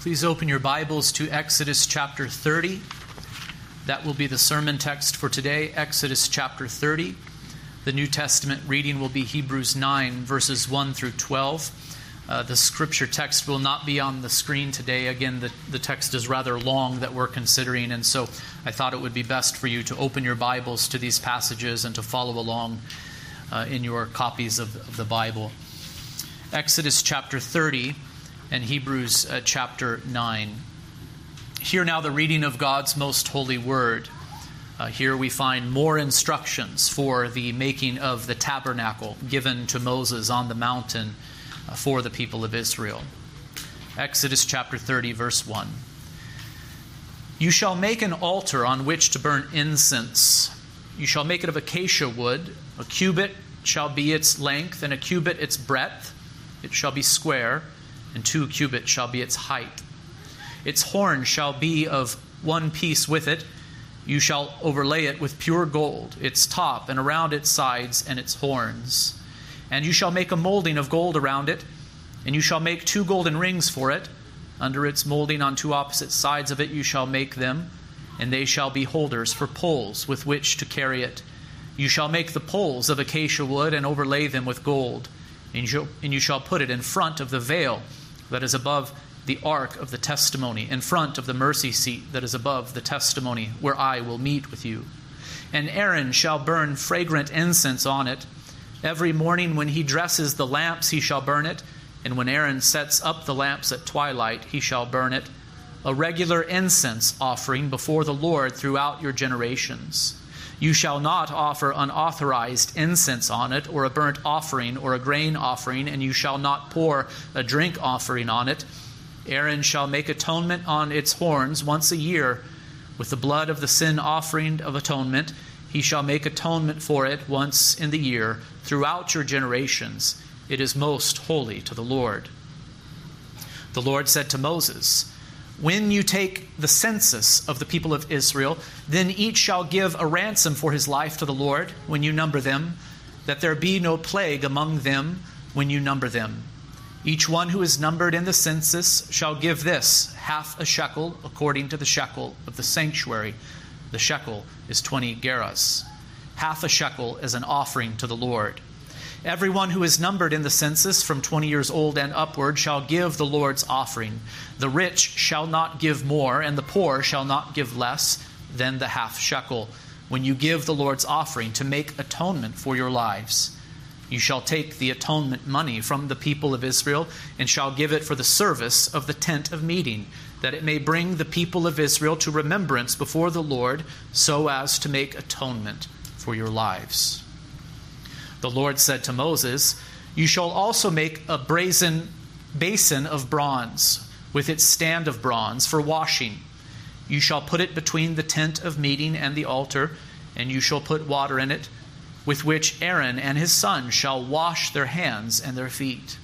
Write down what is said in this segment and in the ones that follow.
Please open your Bibles to Exodus chapter 30. That will be the sermon text for today, Exodus chapter 30. The New Testament reading will be Hebrews 9, verses 1 through 12. Uh, the scripture text will not be on the screen today. Again, the, the text is rather long that we're considering, and so I thought it would be best for you to open your Bibles to these passages and to follow along uh, in your copies of, of the Bible. Exodus chapter 30 and Hebrews uh, chapter 9. Hear now the reading of God's most holy word. Uh, here we find more instructions for the making of the tabernacle given to Moses on the mountain uh, for the people of Israel. Exodus chapter 30, verse 1. You shall make an altar on which to burn incense. You shall make it of acacia wood. A cubit shall be its length, and a cubit its breadth. It shall be square and two cubits shall be its height. Its horn shall be of one piece with it. You shall overlay it with pure gold, its top and around its sides and its horns. And you shall make a molding of gold around it, and you shall make two golden rings for it. Under its molding on two opposite sides of it you shall make them, and they shall be holders for poles with which to carry it. You shall make the poles of acacia wood and overlay them with gold, and you shall, put it in front of the veil that is above the ark of the testimony, in front of the mercy seat that is above the testimony, where I will meet with you. And Aaron shall burn fragrant incense on it. Every morning when he dresses the lamps, he shall burn it. And when Aaron sets up the lamps at twilight, he shall burn it. A regular incense offering before the Lord throughout your generations. You shall not offer unauthorized incense on it, or a burnt offering, or a grain offering, and you shall not pour a drink offering on it. Aaron shall make atonement on its horns once a year with the blood of the sin offering of atonement. He shall make atonement for it once in the year throughout your generations. It is most holy to the Lord. The Lord said to Moses, when you take the census of the people of Israel, then each shall give a ransom for his life to the Lord when you number them, that there be no plague among them when you number them. Each one who is numbered in the census shall give this half a shekel according to the shekel of the sanctuary. The shekel is 20 gerahs. Half a shekel is an offering to the Lord. Everyone who is numbered in the census from 20 years old and upward shall give the Lord's offering. The rich shall not give more, and the poor shall not give less than the half shekel when you give the Lord's offering to make atonement for your lives. You shall take the atonement money from the people of Israel and shall give it for the service of the tent of meeting, that it may bring the people of Israel to remembrance before the Lord, so as to make atonement for your lives. The Lord said to Moses, You shall also make a brazen basin of bronze, with its stand of bronze for washing. You shall put it between the tent of meeting and the altar, and you shall put water in it, with which Aaron and his sons shall wash their hands and their feet.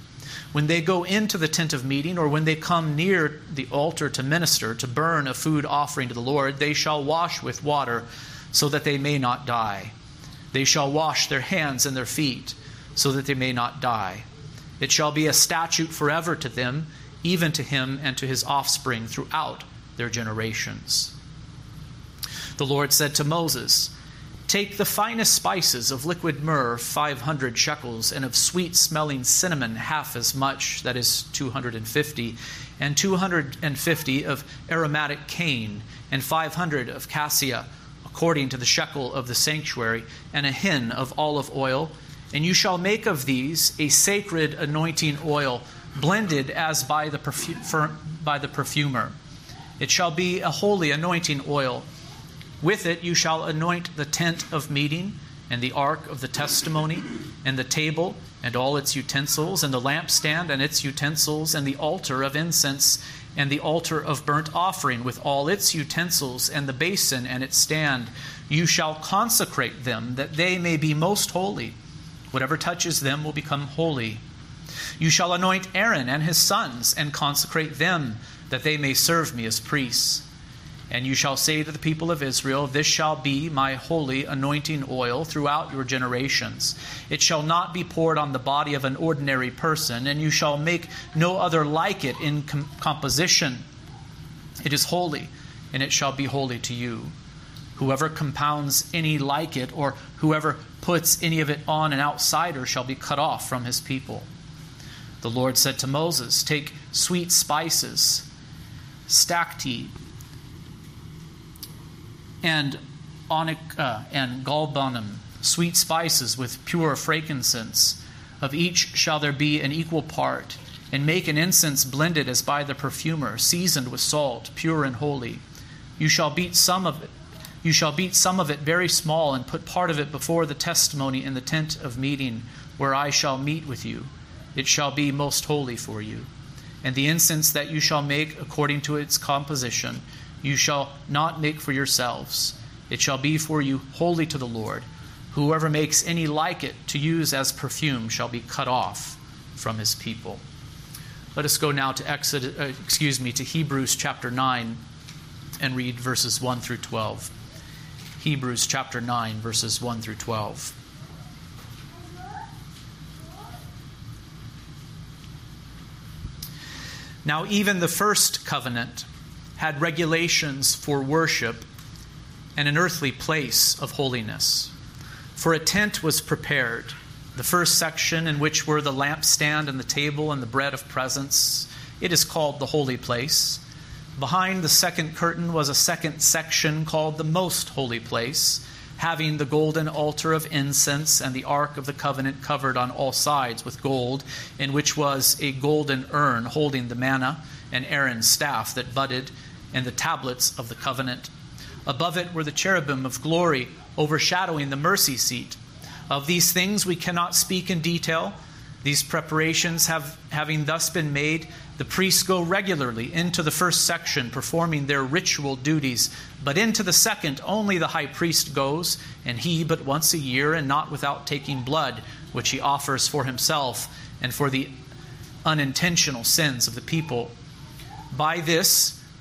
When they go into the tent of meeting, or when they come near the altar to minister, to burn a food offering to the Lord, they shall wash with water, so that they may not die. They shall wash their hands and their feet, so that they may not die. It shall be a statute forever to them, even to him and to his offspring throughout their generations. The Lord said to Moses, Take the finest spices of liquid myrrh, 500 shekels, and of sweet smelling cinnamon, half as much, that is 250, and 250 of aromatic cane, and 500 of cassia according to the shekel of the sanctuary, and a hin of olive oil. And you shall make of these a sacred anointing oil, blended as by the, perfu- by the perfumer. It shall be a holy anointing oil. With it you shall anoint the tent of meeting, and the ark of the testimony, and the table, and all its utensils, and the lampstand and its utensils, and the altar of incense, and the altar of burnt offering with all its utensils, and the basin and its stand. You shall consecrate them, that they may be most holy. Whatever touches them will become holy. You shall anoint Aaron and his sons, and consecrate them, that they may serve me as priests. And you shall say to the people of Israel, This shall be my holy anointing oil throughout your generations. It shall not be poured on the body of an ordinary person, and you shall make no other like it in com- composition. It is holy, and it shall be holy to you. Whoever compounds any like it, or whoever puts any of it on an outsider, shall be cut off from his people. The Lord said to Moses, Take sweet spices, stacte, and onyx uh, and galbanum, sweet spices with pure frankincense. Of each shall there be an equal part, and make an incense blended as by the perfumer, seasoned with salt, pure and holy. You shall beat some of it. You shall beat some of it very small, and put part of it before the testimony in the tent of meeting, where I shall meet with you. It shall be most holy for you. And the incense that you shall make according to its composition, you shall not make for yourselves. It shall be for you holy to the Lord. Whoever makes any like it to use as perfume shall be cut off from his people. Let us go now to Exodus, uh, excuse me, to Hebrews chapter 9 and read verses 1 through 12. Hebrews chapter 9 verses 1 through 12. Now even the first covenant had regulations for worship and an earthly place of holiness. For a tent was prepared, the first section in which were the lampstand and the table and the bread of presence. It is called the holy place. Behind the second curtain was a second section called the most holy place, having the golden altar of incense and the ark of the covenant covered on all sides with gold, in which was a golden urn holding the manna and Aaron's staff that budded and the tablets of the covenant. Above it were the cherubim of glory overshadowing the mercy seat. Of these things we cannot speak in detail. These preparations have, having thus been made, the priests go regularly into the first section, performing their ritual duties. But into the second, only the high priest goes, and he but once a year, and not without taking blood, which he offers for himself and for the unintentional sins of the people. By this,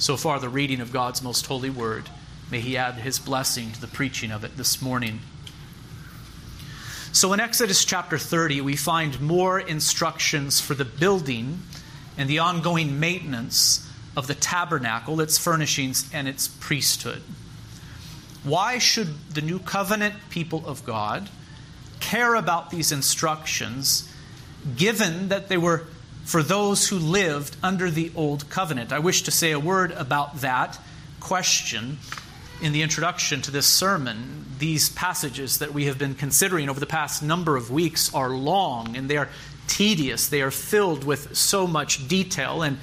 So far, the reading of God's most holy word. May He add His blessing to the preaching of it this morning. So, in Exodus chapter 30, we find more instructions for the building and the ongoing maintenance of the tabernacle, its furnishings, and its priesthood. Why should the new covenant people of God care about these instructions, given that they were for those who lived under the old covenant. I wish to say a word about that question in the introduction to this sermon. These passages that we have been considering over the past number of weeks are long and they are tedious. They are filled with so much detail, and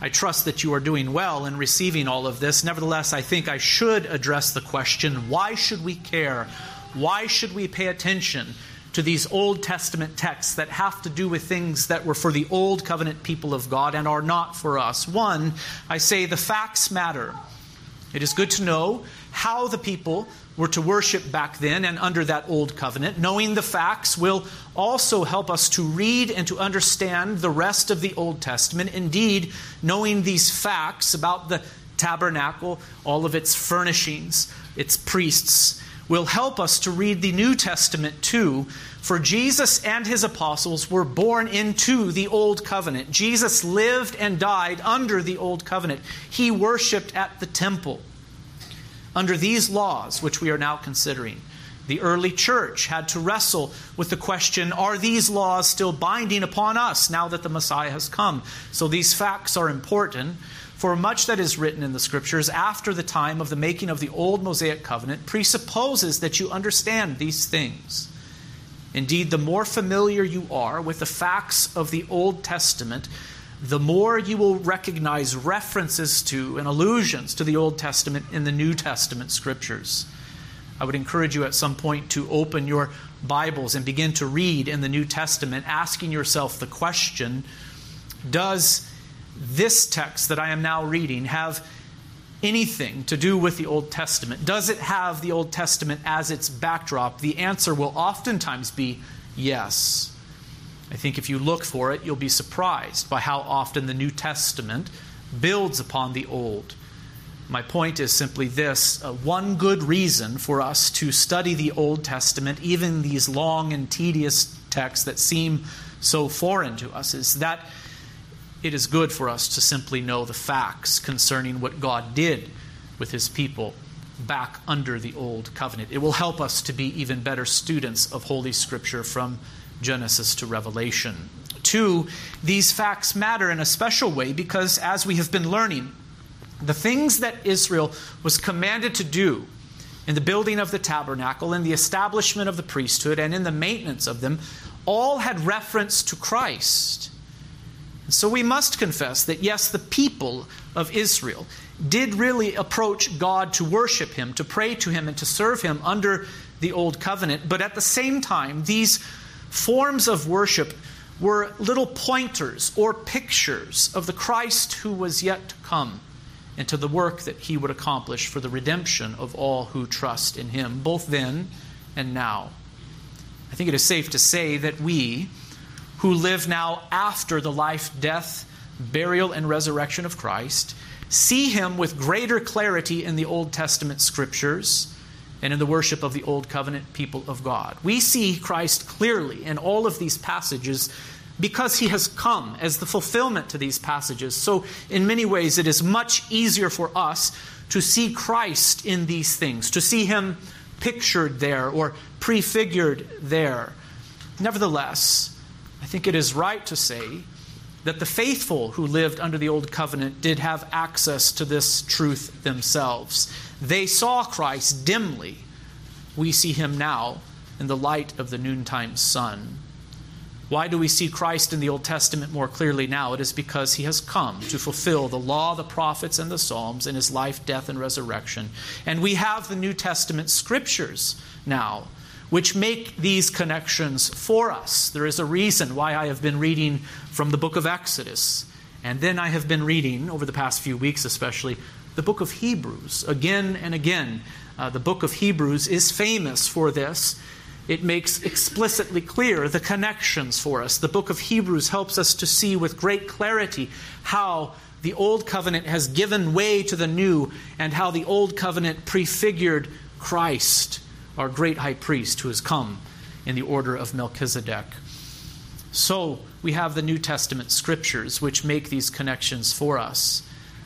I trust that you are doing well in receiving all of this. Nevertheless, I think I should address the question why should we care? Why should we pay attention to these Old Testament texts that have to do with things that were for the Old Covenant people of God and are not for us. One, I say the facts matter. It is good to know how the people were to worship back then and under that Old Covenant. Knowing the facts will also help us to read and to understand the rest of the Old Testament. Indeed, knowing these facts about the tabernacle, all of its furnishings, its priests, will help us to read the New Testament too. For Jesus and his apostles were born into the Old Covenant. Jesus lived and died under the Old Covenant. He worshiped at the temple. Under these laws, which we are now considering, the early church had to wrestle with the question are these laws still binding upon us now that the Messiah has come? So these facts are important. For much that is written in the scriptures after the time of the making of the old Mosaic covenant presupposes that you understand these things. Indeed, the more familiar you are with the facts of the Old Testament, the more you will recognize references to and allusions to the Old Testament in the New Testament scriptures. I would encourage you at some point to open your Bibles and begin to read in the New Testament, asking yourself the question Does this text that I am now reading have anything to do with the Old Testament? Does it have the Old Testament as its backdrop? The answer will oftentimes be yes. I think if you look for it, you'll be surprised by how often the New Testament builds upon the Old. My point is simply this uh, one good reason for us to study the Old Testament, even these long and tedious texts that seem so foreign to us, is that it is good for us to simply know the facts concerning what God did with his people back under the Old Covenant. It will help us to be even better students of Holy Scripture from Genesis to Revelation. Two, these facts matter in a special way because, as we have been learning, the things that Israel was commanded to do in the building of the tabernacle, in the establishment of the priesthood, and in the maintenance of them, all had reference to Christ. So we must confess that, yes, the people of Israel did really approach God to worship Him, to pray to Him, and to serve Him under the Old Covenant. But at the same time, these forms of worship were little pointers or pictures of the Christ who was yet to come and to the work that he would accomplish for the redemption of all who trust in him, both then and now. I think it is safe to say that we, who live now after the life, death, burial, and resurrection of Christ, see him with greater clarity in the Old Testament scriptures and in the worship of the Old Covenant people of God. We see Christ clearly in all of these passages because he has come as the fulfillment to these passages. So, in many ways, it is much easier for us to see Christ in these things, to see him pictured there or prefigured there. Nevertheless, I think it is right to say that the faithful who lived under the Old Covenant did have access to this truth themselves. They saw Christ dimly. We see him now in the light of the noontime sun. Why do we see Christ in the Old Testament more clearly now? It is because he has come to fulfill the law, the prophets, and the Psalms in his life, death, and resurrection. And we have the New Testament scriptures now, which make these connections for us. There is a reason why I have been reading from the book of Exodus. And then I have been reading, over the past few weeks especially, the book of Hebrews again and again. Uh, the book of Hebrews is famous for this it makes explicitly clear the connections for us. The book of Hebrews helps us to see with great clarity how the old covenant has given way to the new and how the old covenant prefigured Christ, our great high priest who has come in the order of Melchizedek. So we have the New Testament scriptures which make these connections for us.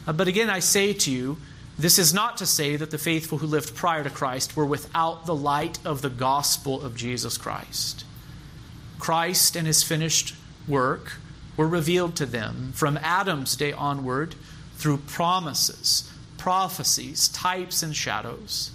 Uh, but again, I say to you, this is not to say that the faithful who lived prior to Christ were without the light of the gospel of Jesus Christ. Christ and his finished work were revealed to them from Adam's day onward through promises, prophecies, types, and shadows.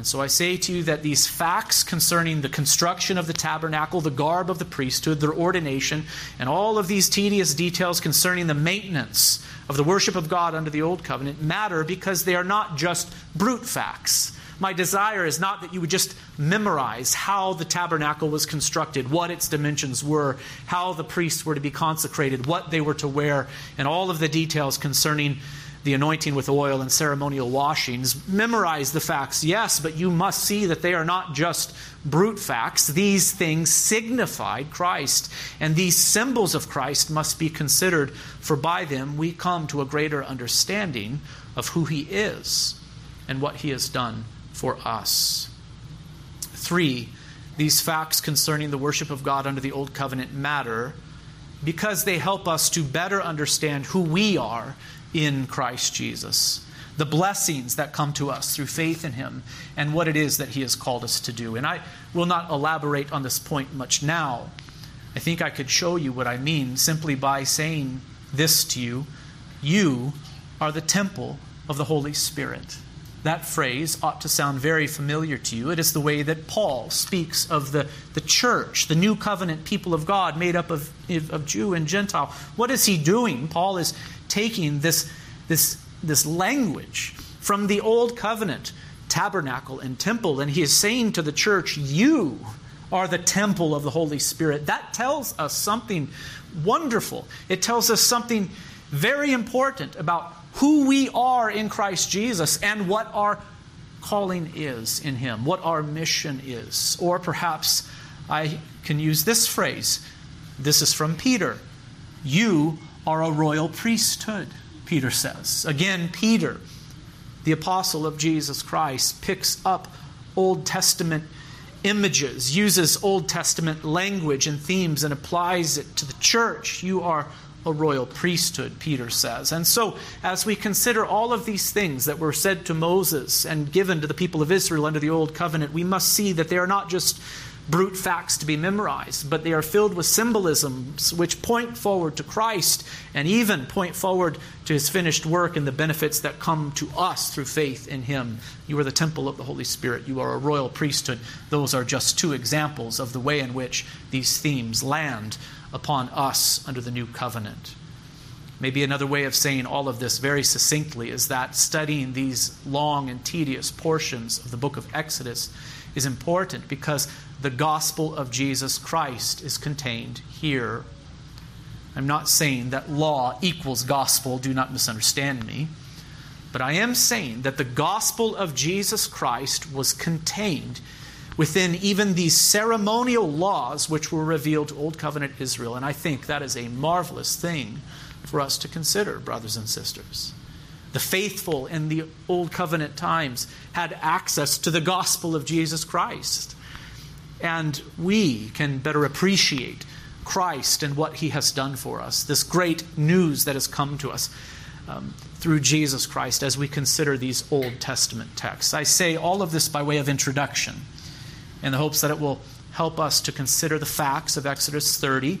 And so I say to you that these facts concerning the construction of the tabernacle, the garb of the priesthood, their ordination, and all of these tedious details concerning the maintenance of the worship of God under the Old Covenant matter because they are not just brute facts. My desire is not that you would just memorize how the tabernacle was constructed, what its dimensions were, how the priests were to be consecrated, what they were to wear, and all of the details concerning the anointing with oil and ceremonial washings. Memorize the facts, yes, but you must see that they are not just brute facts. These things signified Christ, and these symbols of Christ must be considered, for by them we come to a greater understanding of who He is and what He has done for us. Three, these facts concerning the worship of God under the Old Covenant matter because they help us to better understand who we are in Christ Jesus. the blessings that come to us through faith in Him, and what it is that He has called us to do. And I will not elaborate on this point much now. I think I could show you what I mean simply by saying this to you You are the temple of the Holy Spirit. That phrase ought to sound very familiar to you. It is the way that Paul speaks of the, the church, the new covenant people of God made up of, of Jew and Gentile. What is he doing? Paul is taking this, this, this language from the old covenant, tabernacle and temple, and he is saying to the church, You are the temple of the Holy Spirit. That tells us something wonderful. It tells us something very important about who we are in Christ Jesus and what our calling is in Him, what our mission is. Or perhaps I can use this phrase. This is from Peter. You are a royal priesthood, Peter says. Again, Peter, the apostle of Jesus Christ, picks up Old Testament images, uses Old Testament language and themes, and applies it to the church. You are a royal priesthood, Peter says. And so, as we consider all of these things that were said to Moses and given to the people of Israel under the Old Covenant, we must see that they are not just brute facts to be memorized, but they are filled with symbolisms which point forward to Christ and even point forward to his finished work and the benefits that come to us through faith in him. You are the temple of the Holy Spirit, you are a royal priesthood. Those are just two examples of the way in which these themes land upon us under the new covenant. Maybe another way of saying all of this very succinctly is that studying these long and tedious portions of the book of Exodus is important because the gospel of Jesus Christ is contained here. I'm not saying that law equals gospel, do not misunderstand me. But I am saying that the gospel of Jesus Christ was contained within even these ceremonial laws which were revealed to Old Covenant Israel. And I think that is a marvelous thing for us to consider, brothers and sisters. The faithful in the Old Covenant times had access to the gospel of Jesus Christ. And we can better appreciate Christ and what he has done for us, this great news that has come to us um, through Jesus Christ as we consider these Old Testament texts. I say all of this by way of introduction in the hopes that it will help us to consider the facts of Exodus 30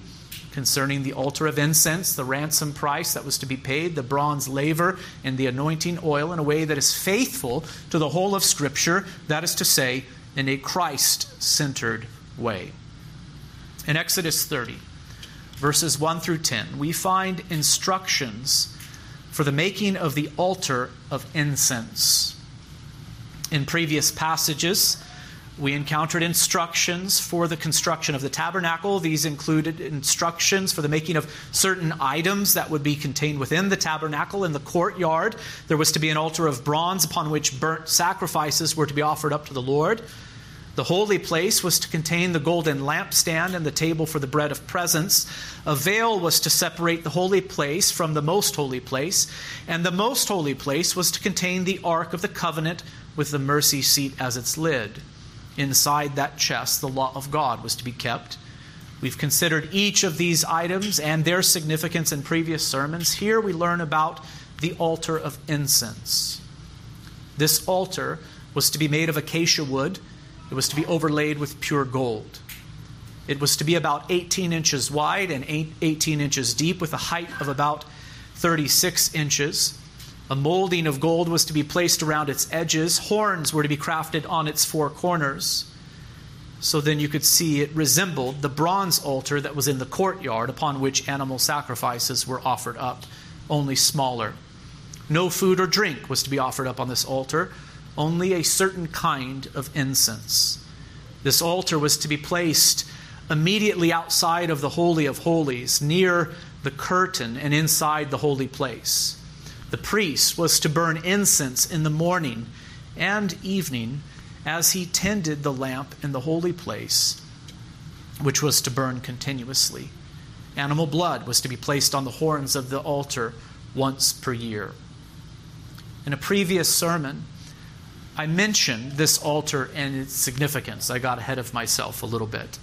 concerning the altar of incense, the ransom price that was to be paid, the bronze laver, and the anointing oil in a way that is faithful to the whole of Scripture, that is to say, in a Christ centered way. In Exodus 30, verses 1 through 10, we find instructions for the making of the altar of incense. In previous passages, we encountered instructions for the construction of the tabernacle. These included instructions for the making of certain items that would be contained within the tabernacle. In the courtyard, there was to be an altar of bronze upon which burnt sacrifices were to be offered up to the Lord. The holy place was to contain the golden lampstand and the table for the bread of presence. A veil was to separate the holy place from the most holy place, and the most holy place was to contain the ark of the covenant with the mercy seat as its lid inside that chest, the law of God was to be kept. We've considered each of these items and their significance in previous sermons. Here we learn about the altar of incense. This altar was to be made of acacia wood, it was to be overlaid with pure gold. It was to be about 18 inches wide and 18 inches deep, with a height of about 36 inches. A molding of gold was to be placed around its edges. Horns were to be crafted on its four corners. So then you could see it resembled the bronze altar that was in the courtyard upon which animal sacrifices were offered up, only smaller. No food or drink was to be offered up on this altar, only a certain kind of incense. This altar was to be placed immediately outside of the Holy of Holies, near the curtain and inside the holy place. The priest was to burn incense in the morning and evening as he tended the lamp in the holy place, which was to burn continuously. Animal blood was to be placed on the horns of the altar once per year. In a previous sermon, I mentioned this altar and its significance. I got ahead of myself a little bit.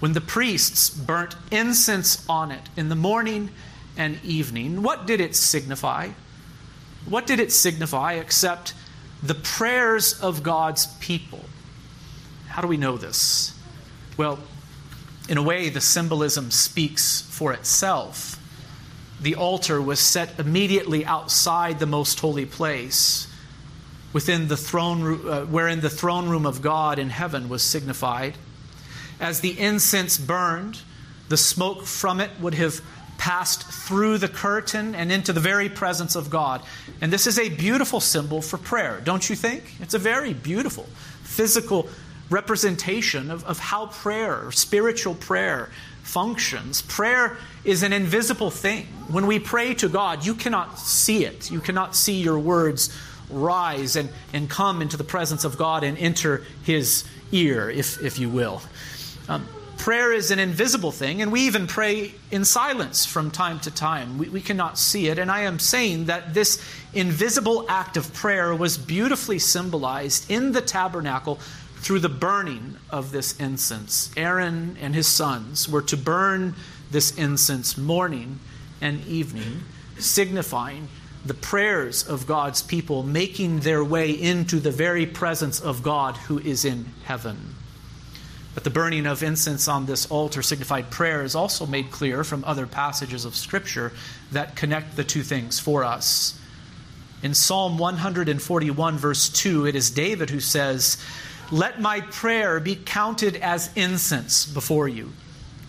When the priests burnt incense on it in the morning and evening. What did it signify? what did it signify except the prayers of God's people? How do we know this? Well, in a way, the symbolism speaks for itself. The altar was set immediately outside the most holy place, within the throne, uh, wherein the throne room of God in heaven was signified. As the incense burned, the smoke from it would have passed through the curtain and into the very presence of God. And this is a beautiful symbol for prayer, don't you think? It's a very beautiful physical representation of, of how prayer, spiritual prayer, functions. Prayer is an invisible thing. When we pray to God, you cannot see it. You cannot see your words rise and, and come into the presence of God and enter his ear, if, if you will. Um, prayer is an invisible thing, and we even pray in silence from time to time. We, we cannot see it. And I am saying that this invisible act of prayer was beautifully symbolized in the tabernacle through the burning of this incense. Aaron and his sons were to burn this incense morning and evening, signifying the prayers of God's people making their way into the very presence of God who is in heaven. But the burning of incense on this altar signified prayer is also made clear from other passages of Scripture that connect the two things for us. In Psalm 141, verse 2, it is David who says, Let my prayer be counted as incense before you,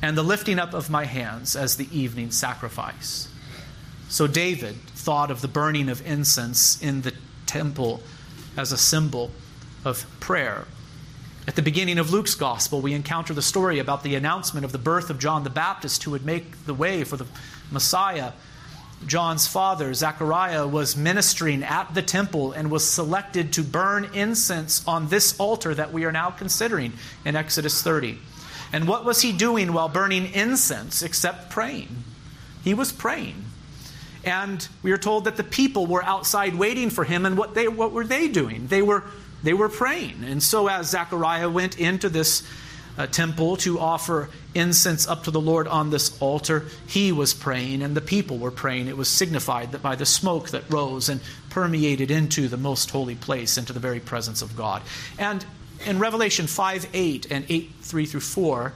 and the lifting up of my hands as the evening sacrifice. So David thought of the burning of incense in the temple as a symbol of prayer. At the beginning of Luke's gospel, we encounter the story about the announcement of the birth of John the Baptist, who would make the way for the Messiah. John's father, Zechariah, was ministering at the temple and was selected to burn incense on this altar that we are now considering in Exodus 30. And what was he doing while burning incense except praying? He was praying. And we are told that the people were outside waiting for him, and what, they, what were they doing? They were they were praying. And so, as Zechariah went into this uh, temple to offer incense up to the Lord on this altar, he was praying and the people were praying. It was signified that by the smoke that rose and permeated into the most holy place, into the very presence of God. And in Revelation 5 8 and 8 3 through 4,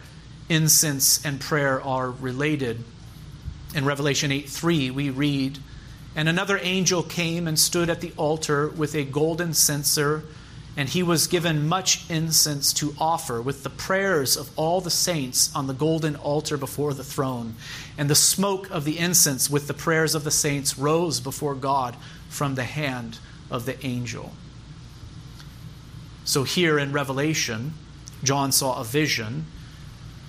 incense and prayer are related. In Revelation 8 3, we read, And another angel came and stood at the altar with a golden censer and he was given much incense to offer with the prayers of all the saints on the golden altar before the throne. And the smoke of the incense with the prayers of the saints rose before God from the hand of the angel. So here in Revelation, John saw a vision,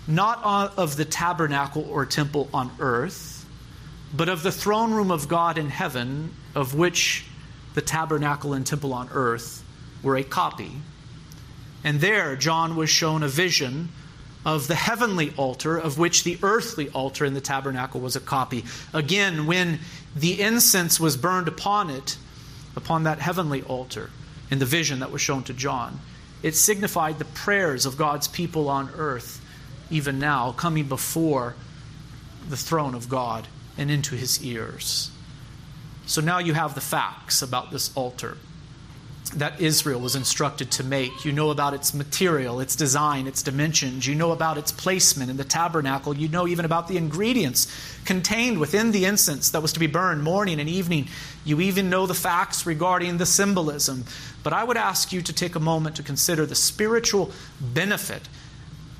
not of the tabernacle or temple on earth, but of the throne room of God in heaven, of which the tabernacle and temple on earth were a copy. And there, John was shown a vision of the heavenly altar, of which the earthly altar in the tabernacle was a copy. Again, when the incense was burned upon it, upon that heavenly altar, in the vision that was shown to John, it signified the prayers of God's people on earth, even now, coming before the throne of God and into his ears. So now you have the facts about this altar that Israel was instructed to make. You know about its material, its design, its dimensions. You know about its placement in the tabernacle. You know even about the ingredients contained within the incense that was to be burned morning and evening. You even know the facts regarding the symbolism. But I would ask you to take a moment to consider the spiritual benefit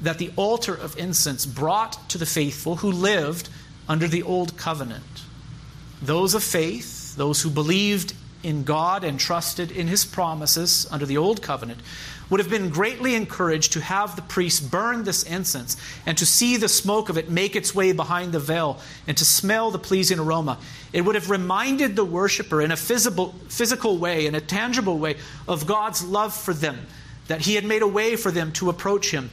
that the altar of incense brought to the faithful who lived under the old covenant. Those of faith, those who believed in God and trusted in his promises under the old covenant would have been greatly encouraged to have the priest burn this incense and to see the smoke of it make its way behind the veil and to smell the pleasing aroma. It would have reminded the worshiper in a physical, physical way, in a tangible way, of God's love for them, that he had made a way for them to approach him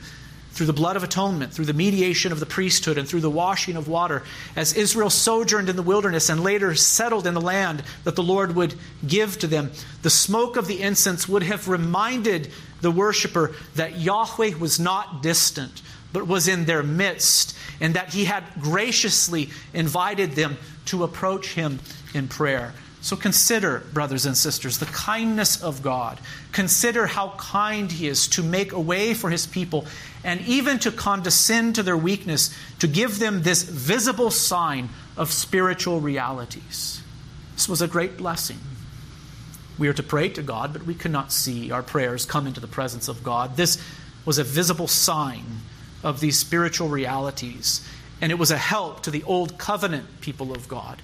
through the blood of atonement, through the mediation of the priesthood, and through the washing of water, as Israel sojourned in the wilderness and later settled in the land that the Lord would give to them, the smoke of the incense would have reminded the worshiper that Yahweh was not distant, but was in their midst, and that he had graciously invited them to approach him in prayer. So consider, brothers and sisters, the kindness of God. Consider how kind He is to make a way for His people and even to condescend to their weakness, to give them this visible sign of spiritual realities. This was a great blessing. We are to pray to God, but we cannot see our prayers come into the presence of God. This was a visible sign of these spiritual realities, and it was a help to the old covenant people of God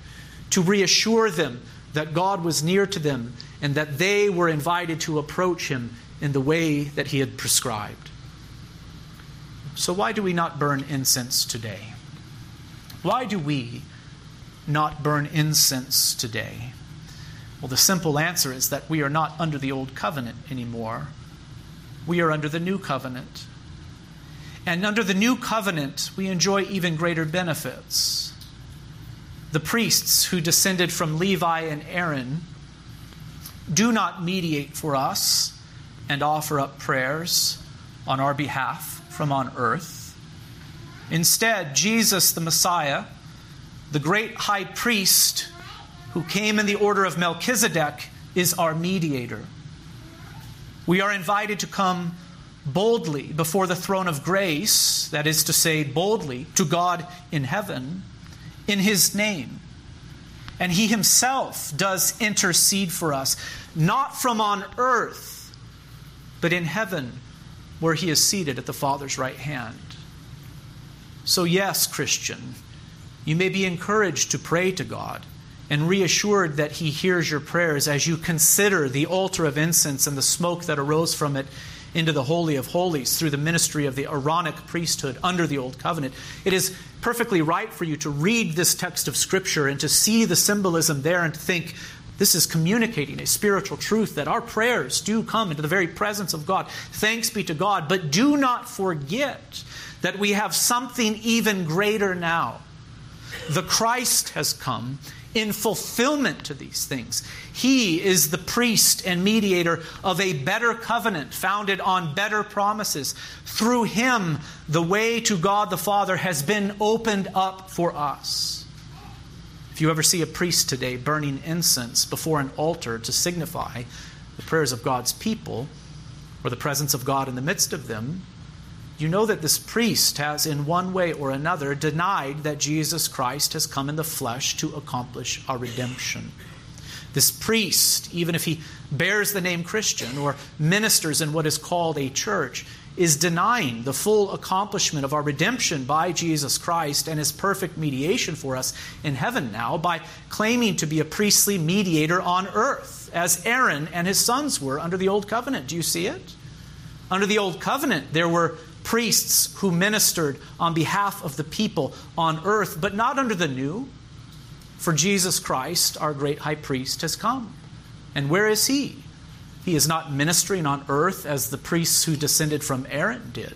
to reassure them that God was near to them and that they were invited to approach Him in the way that He had prescribed. So, why do we not burn incense today? Why do we not burn incense today? Well, the simple answer is that we are not under the old covenant anymore. We are under the new covenant. And under the new covenant, we enjoy even greater benefits the priests who descended from Levi and Aaron do not mediate for us and offer up prayers on our behalf from on earth. Instead, Jesus the Messiah, the great high priest who came in the order of Melchizedek, is our mediator. We are invited to come boldly before the throne of grace, that is to say, boldly to God in heaven in his name. And he himself does intercede for us, not from on earth, but in heaven, where he is seated at the Father's right hand. So, yes, Christian, you may be encouraged to pray to God and reassured that He hears your prayers as you consider the altar of incense and the smoke that arose from it into the Holy of Holies through the ministry of the Aaronic priesthood under the Old Covenant. It is perfectly right for you to read this text of Scripture and to see the symbolism there and to think, this is communicating a spiritual truth that our prayers do come into the very presence of God. Thanks be to God. But do not forget that we have something even greater now. The Christ has come in fulfillment to these things. He is the priest and mediator of a better covenant founded on better promises. Through him, the way to God the Father has been opened up for us. If you ever see a priest today burning incense before an altar to signify the prayers of God's people or the presence of God in the midst of them, you know that this priest has, in one way or another, denied that Jesus Christ has come in the flesh to accomplish our redemption. This priest, even if he bears the name Christian or ministers in what is called a church, is denying the full accomplishment of our redemption by Jesus Christ and his perfect mediation for us in heaven now by claiming to be a priestly mediator on earth, as Aaron and his sons were under the Old Covenant. Do you see it? Under the Old Covenant, there were priests who ministered on behalf of the people on earth, but not under the new. For Jesus Christ, our great high priest, has come. And where is he? He is not ministering on earth as the priests who descended from Aaron did.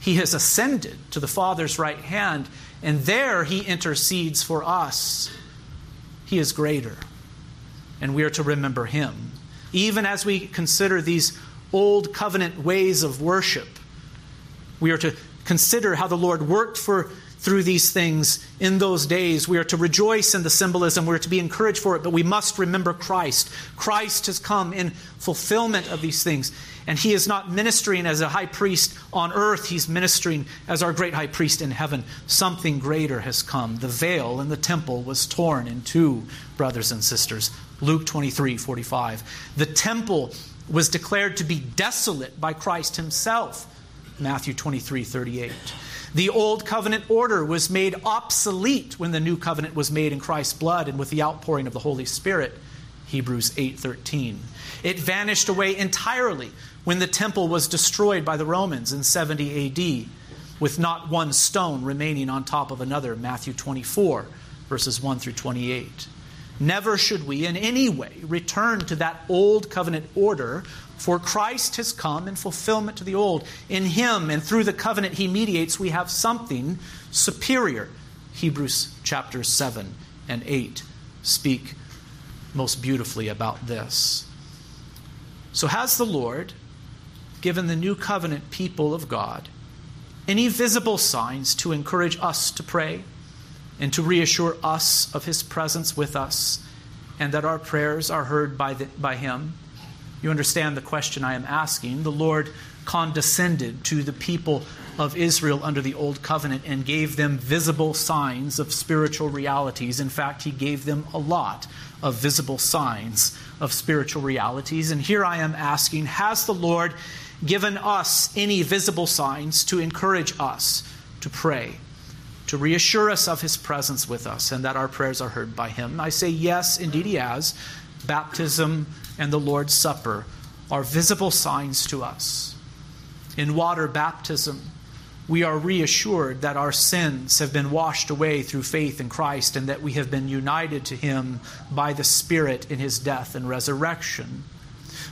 He has ascended to the Father's right hand, and there he intercedes for us. He is greater, and we are to remember him. Even as we consider these old covenant ways of worship, we are to consider how the Lord worked for through these things in those days. We are to rejoice in the symbolism. We're to be encouraged for it, but we must remember Christ. Christ has come in fulfillment of these things. And he is not ministering as a high priest on earth, he's ministering as our great high priest in heaven. Something greater has come. The veil in the temple was torn in two, brothers and sisters. Luke 23 45. The temple was declared to be desolate by Christ himself. Matthew 23 38. The old covenant order was made obsolete when the new covenant was made in Christ's blood and with the outpouring of the Holy Spirit. Hebrews 8:13. It vanished away entirely when the temple was destroyed by the Romans in 70 AD with not one stone remaining on top of another. Matthew 24 verses 1 through 28. Never should we in any way return to that old covenant order for Christ has come in fulfillment to the old. In him and through the covenant he mediates, we have something superior. Hebrews chapter 7 and 8 speak most beautifully about this. So, has the Lord given the new covenant people of God any visible signs to encourage us to pray and to reassure us of his presence with us and that our prayers are heard by, the, by Him? You understand the question I am asking. The Lord condescended to the people of Israel under the Old Covenant and gave them visible signs of spiritual realities. In fact, He gave them a lot of visible signs of spiritual realities. And here I am asking Has the Lord given us any visible signs to encourage us to pray? to reassure us of his presence with us and that our prayers are heard by him. I say, yes, indeed he has. Baptism and the Lord's Supper are visible signs to us. In water baptism, we are reassured that our sins have been washed away through faith in Christ and that we have been united to him by the Spirit in his death and resurrection.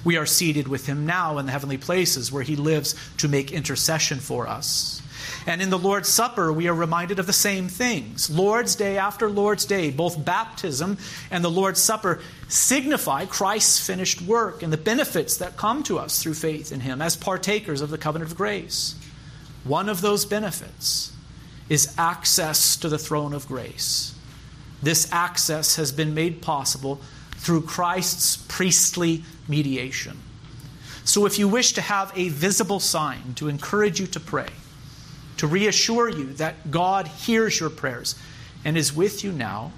We are seated with him now in the heavenly places where he lives to make intercession for us. And in the Lord's Supper, we are reminded of the same things. Lord's Day after Lord's Day, both baptism and the Lord's Supper signify Christ's finished work and the benefits that come to us through faith in Him as partakers of the covenant of grace. One of those benefits is access to the throne of grace. This access has been made possible through Christ's priestly mediation. So, if you wish to have a visible sign to encourage you to pray, to reassure you that God hears your prayers and is with you now.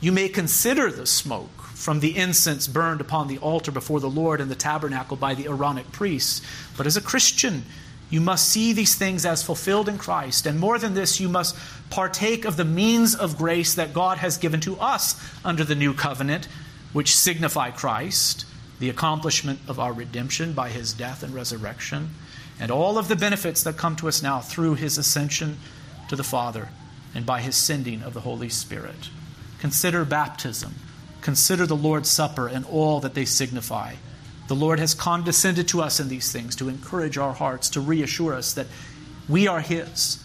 You may consider the smoke from the incense burned upon the altar before the Lord in the tabernacle by the Aaronic priests. But as a Christian, you must see these things as fulfilled in Christ. And more than this, you must partake of the means of grace that God has given to us under the new covenant, which signify Christ, the accomplishment of our redemption by his death and resurrection and all of the benefits that come to us now through his ascension to the Father and by his sending of the Holy Spirit. Consider baptism. Consider the Lord's Supper and all that they signify. The Lord has condescended to us in these things to encourage our hearts, to reassure us that we are His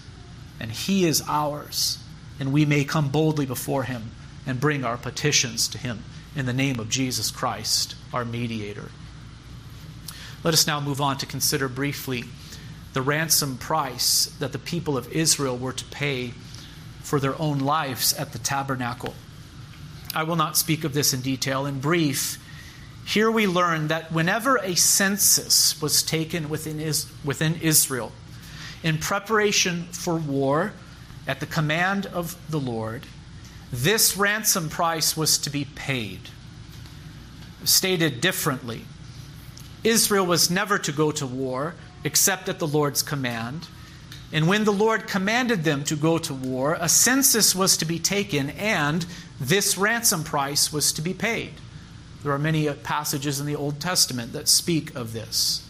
and He is ours, and we may come boldly before Him and bring our petitions to Him in the name of Jesus Christ, our mediator. Let us now move on to consider briefly the ransom price that the people of Israel were to pay for their own lives at the tabernacle. I will not speak of this in detail. In brief, here we learn that whenever a census was taken within, within Israel in preparation for war at the command of the Lord, this ransom price was to be paid. Stated differently, Israel was never to go to war except at the Lord's command. And when the Lord commanded them to go to war, a census was to be taken and this ransom price was to be paid. There are many uh, passages in the Old Testament that speak of this.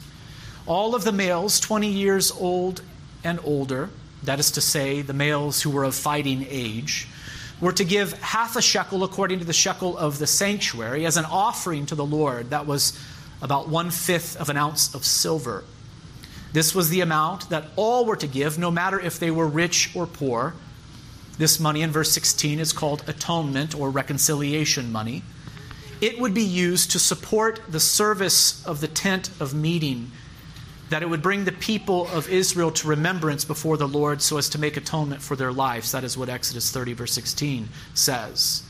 All of the males 20 years old and older, that is to say, the males who were of fighting age, were to give half a shekel according to the shekel of the sanctuary as an offering to the Lord. That was about one fifth of an ounce of silver. This was the amount that all were to give, no matter if they were rich or poor. This money in verse 16 is called atonement or reconciliation money. It would be used to support the service of the tent of meeting, that it would bring the people of Israel to remembrance before the Lord so as to make atonement for their lives. That is what Exodus 30, verse 16 says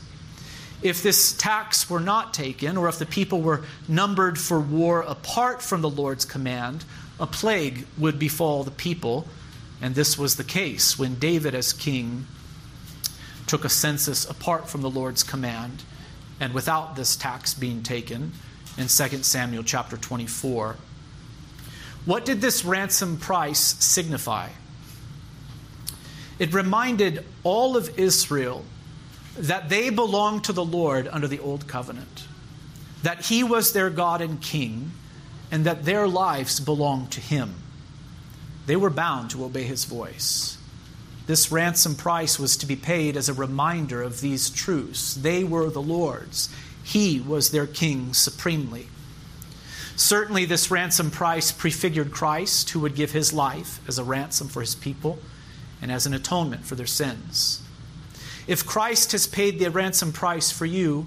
if this tax were not taken, or if the people were numbered for war apart from the Lord's command, a plague would befall the people. And this was the case when David, as king, took a census apart from the Lord's command and without this tax being taken in 2 Samuel chapter 24. What did this ransom price signify? It reminded all of Israel that they belonged to the Lord under the old covenant, that He was their God and King, and that their lives belonged to Him. They were bound to obey His voice. This ransom price was to be paid as a reminder of these truths. They were the Lord's, He was their King supremely. Certainly, this ransom price prefigured Christ, who would give his life as a ransom for his people and as an atonement for their sins. If Christ has paid the ransom price for you,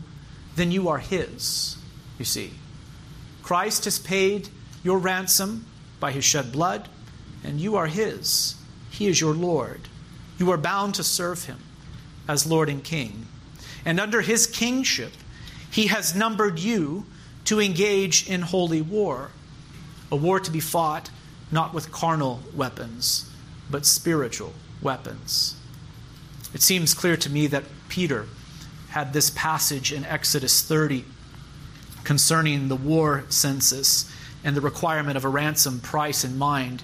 then you are his, you see. Christ has paid your ransom by his shed blood, and you are his. He is your Lord. You are bound to serve him as Lord and King. And under his kingship, he has numbered you to engage in holy war, a war to be fought not with carnal weapons, but spiritual weapons. It seems clear to me that Peter had this passage in Exodus 30 concerning the war census and the requirement of a ransom price in mind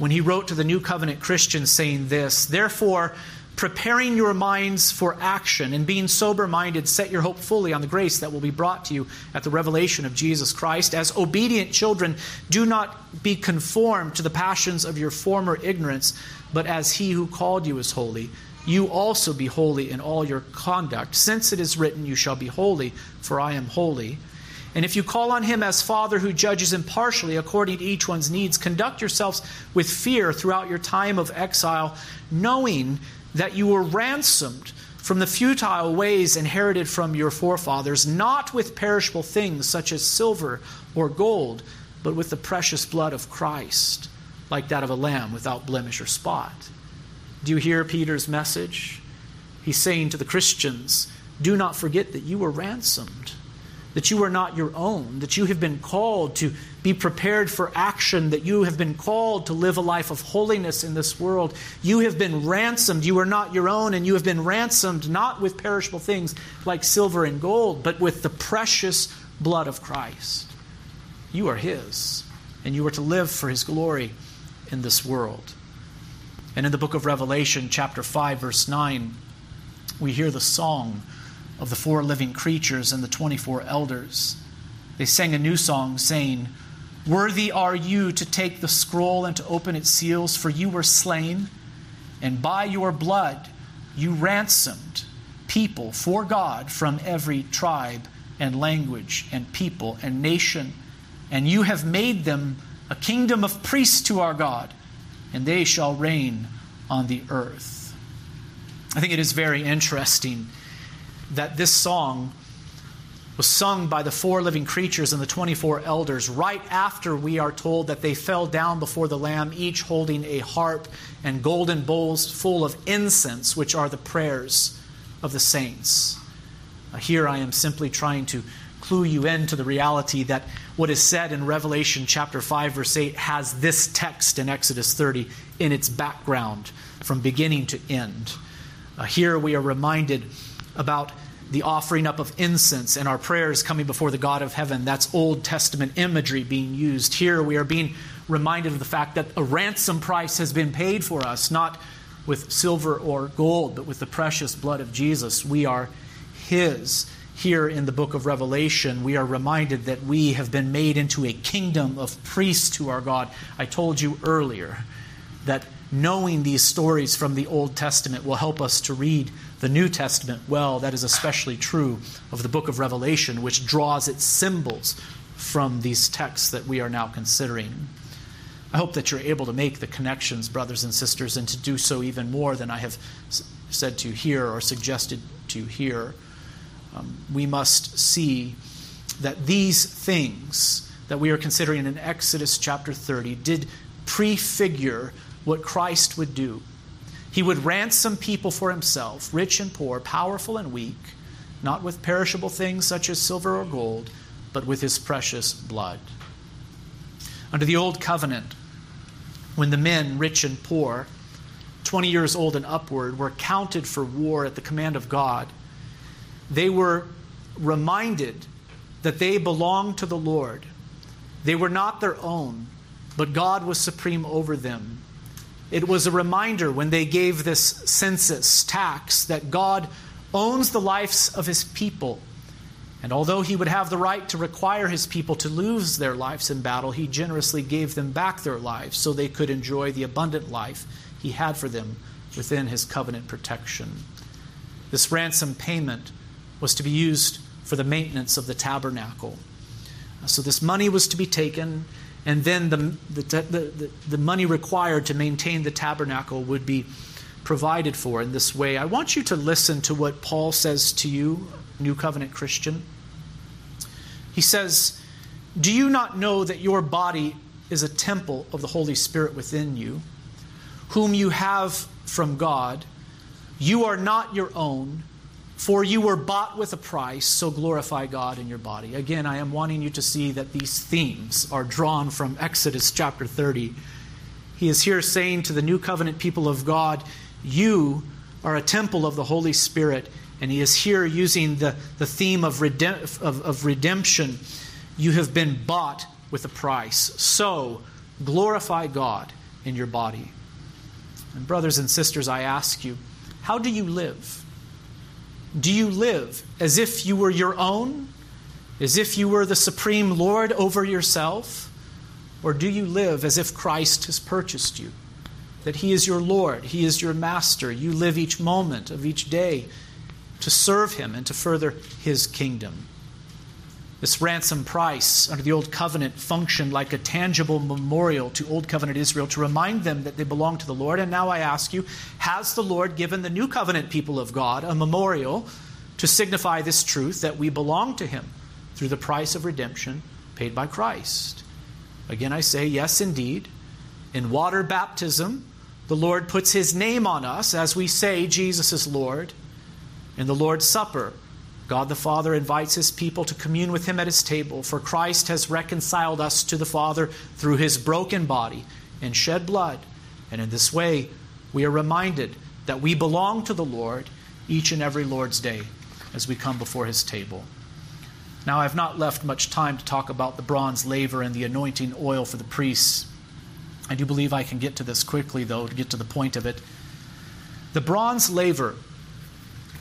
when he wrote to the New Covenant Christians saying this Therefore, preparing your minds for action and being sober minded, set your hope fully on the grace that will be brought to you at the revelation of Jesus Christ. As obedient children, do not be conformed to the passions of your former ignorance, but as he who called you is holy, you also be holy in all your conduct, since it is written, You shall be holy, for I am holy. And if you call on him as Father who judges impartially according to each one's needs, conduct yourselves with fear throughout your time of exile, knowing that you were ransomed from the futile ways inherited from your forefathers, not with perishable things such as silver or gold, but with the precious blood of Christ, like that of a lamb without blemish or spot. Do you hear Peter's message? He's saying to the Christians, Do not forget that you were ransomed that you are not your own, that you have been called to be prepared for action, that you have been called to live a life of holiness in this world. You have been ransomed. You are not your own, and you have been ransomed not with perishable things like silver and gold, but with the precious blood of Christ. You are His, and you are to live for His glory in this world. And in the book of Revelation, chapter 5, verse 9, we hear the song of the four living creatures and the 24 elders. They sang a new song, saying, Worthy are you to take the scroll and to open its seals, for you were slain, and by your blood you ransomed people for God from every tribe and language and people and nation, and you have made them a kingdom of priests to our God, and they shall reign on the earth. I think it is very interesting that this song was sung by the four living creatures and the 24 elders right after we are told that they fell down before the Lamb, each holding a harp and golden bowls full of incense, which are the prayers of the saints. Uh, here I am simply trying to clue you into the reality that what is said in Revelation chapter 5, verse 8, has this text in Exodus 30 in its background from beginning to end. Uh, here we are reminded about the offering up of incense and our prayers coming before the God of heaven. That's Old Testament imagery being used. Here we are being reminded of the fact that a ransom price has been paid for us, not with silver or gold, but with the precious blood of Jesus. We are His. Here in the book of Revelation, we are reminded that we have been made into a kingdom of priests to our God. I told you earlier that knowing these stories from the Old Testament will help us to read the New Testament well. That is especially true of the book of Revelation, which draws its symbols from these texts that we are now considering. I hope that you're able to make the connections, brothers and sisters, and to do so even more than I have said to here or suggested to here. Um, we must see that these things that we are considering in Exodus chapter 30 did prefigure what Christ would do. He would ransom people for himself, rich and poor, powerful and weak, not with perishable things such as silver or gold, but with his precious blood. Under the old covenant, when the men, rich and poor, 20 years old and upward, were counted for war at the command of God, they were reminded that they belonged to the Lord. They were not their own, but God was supreme over them it was a reminder when they gave this census tax that God owns the lives of his people. And although he would have the right to require his people to lose their lives in battle, he generously gave them back their lives so they could enjoy the abundant life he had for them within his covenant protection. This ransom payment was to be used for the maintenance of the tabernacle. So this money was to be taken and then the, the, the, the, money required to maintain the tabernacle would be provided for in this way. I want you to listen to what Paul says to you, New Covenant Christian. He says, Do you not know that your body is a temple of the Holy Spirit within you, whom you have from God? You are not your own For you were bought with a price, so glorify God in your body. Again, I am wanting you to see that these themes are drawn from Exodus chapter 30. He is here saying to the new covenant people of God, You are a temple of the Holy Spirit. And he is here using the, the theme of, redem- of, of redemption. You have been bought with a price. So glorify God in your body. And, brothers and sisters, I ask you, how do you live? Do you live as if you were your own? As if you were the supreme Lord over yourself? Or do you live as if Christ has purchased you? That He is your Lord, He is your Master. You live each moment of each day to serve Him and to further His kingdom. This ransom price under the Old Covenant functioned like a tangible memorial to Old Covenant Israel to remind them that they belong to the Lord. And now I ask you, has the Lord given the New Covenant people of God a memorial to signify this truth that we belong to Him through the price of redemption paid by Christ? Again, I say, yes, indeed. In water baptism, the Lord puts His name on us as we say Jesus is Lord. In the Lord's Supper, God the Father invites his people to commune with him at his table, for Christ has reconciled us to the Father through his broken body and shed blood. And in this way, we are reminded that we belong to the Lord each and every Lord's day as we come before his table. Now, I've not left much time to talk about the bronze laver and the anointing oil for the priests. I do believe I can get to this quickly, though, to get to the point of it. The bronze laver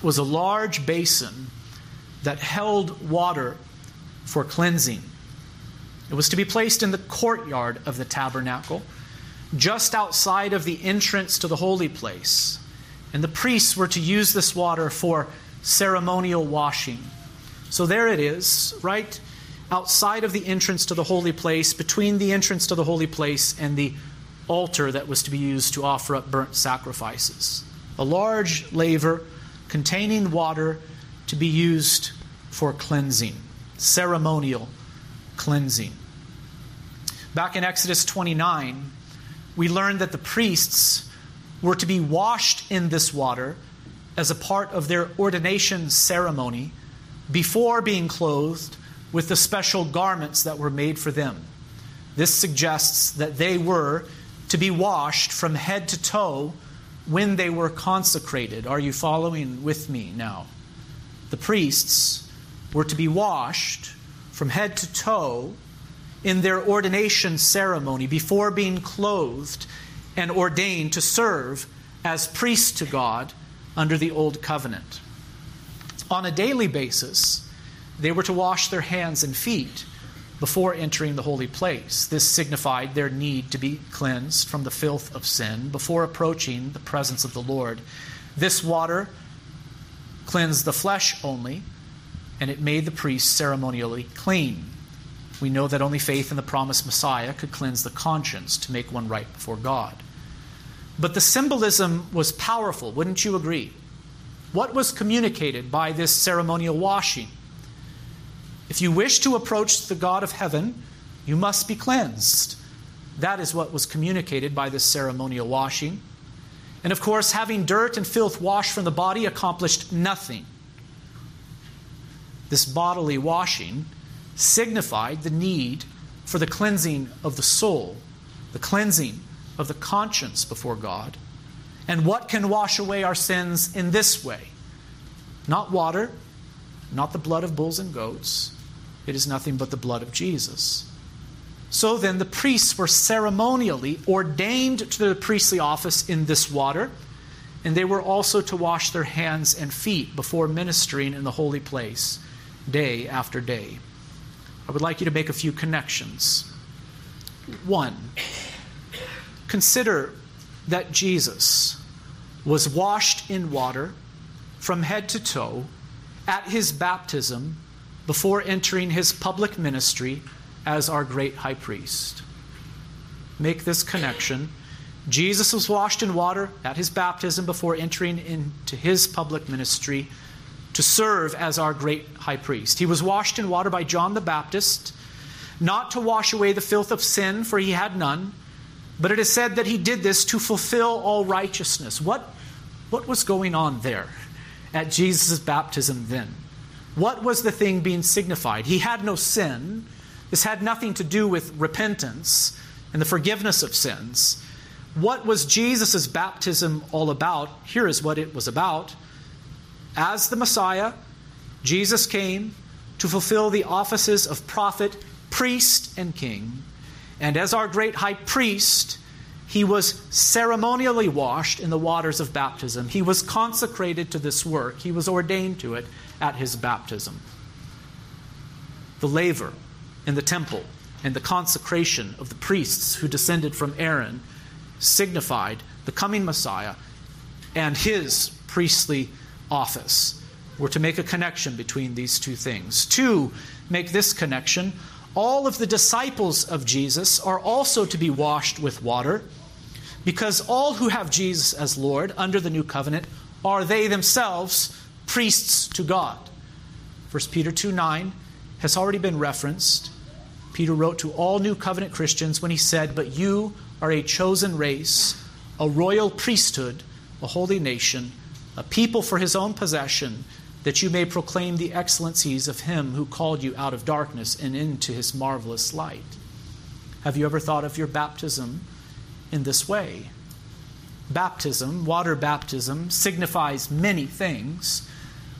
was a large basin that held water for cleansing. It was to be placed in the courtyard of the tabernacle, just outside of the entrance to the holy place. And the priests were to use this water for ceremonial washing. So there it is, right outside of the entrance to the holy place, between the entrance to the holy place and the altar that was to be used to offer up burnt sacrifices. A large laver containing water to be used for cleansing, ceremonial cleansing. Back in Exodus 29, we learned that the priests were to be washed in this water as a part of their ordination ceremony before being clothed with the special garments that were made for them. This suggests that they were to be washed from head to toe when they were consecrated. Are you following with me now? The priests were to be washed from head to toe in their ordination ceremony before being clothed and ordained to serve as priests to God under the Old Covenant. On a daily basis, they were to wash their hands and feet before entering the holy place. This signified their need to be cleansed from the filth of sin before approaching the presence of the Lord. This water cleansed the flesh only, and it made the priest ceremonially clean. We know that only faith in the promised Messiah could cleanse the conscience to make one right before God. But the symbolism was powerful, wouldn't you agree? What was communicated by this ceremonial washing? If you wish to approach the God of heaven, you must be cleansed. That is what was communicated by this ceremonial washing. And of course, having dirt and filth washed from the body accomplished nothing. This bodily washing signified the need for the cleansing of the soul, the cleansing of the conscience before God. And what can wash away our sins in this way? Not water, not the blood of bulls and goats. It is nothing but the blood of Jesus. So then, the priests were ceremonially ordained to the priestly office in this water, and they were also to wash their hands and feet before ministering in the holy place day after day. I would like you to make a few connections. One, consider that Jesus was washed in water from head to toe at his baptism before entering his public ministry as our great high priest. Make this connection. Jesus was washed in water at his baptism before entering into his public ministry to serve as our great high priest. He was washed in water by John the Baptist, not to wash away the filth of sin, for he had none, but it is said that he did this to fulfill all righteousness. What, what was going on there? at Jesus' baptism then? What was the thing being signified? He had no sin. This had nothing to do with repentance and the forgiveness of sins. What was Jesus' baptism all about? Here is what it was about. As the Messiah, Jesus came to fulfill the offices of prophet, priest, and king. And as our great high priest, he was ceremonially washed in the waters of baptism. He was consecrated to this work, he was ordained to it at his baptism. The laver in the temple and the consecration of the priests who descended from Aaron signified the coming Messiah and his priestly office. We're to make a connection between these two things. To make this connection, all of the disciples of Jesus are also to be washed with water, because all who have Jesus as Lord under the new covenant are they themselves priests to God. 1 Peter 2 9 has already been referenced. Peter wrote to all new covenant Christians when he said, But you are a chosen race, a royal priesthood, a holy nation, a people for his own possession, that you may proclaim the excellencies of him who called you out of darkness and into his marvelous light. Have you ever thought of your baptism in this way? Baptism, water baptism, signifies many things,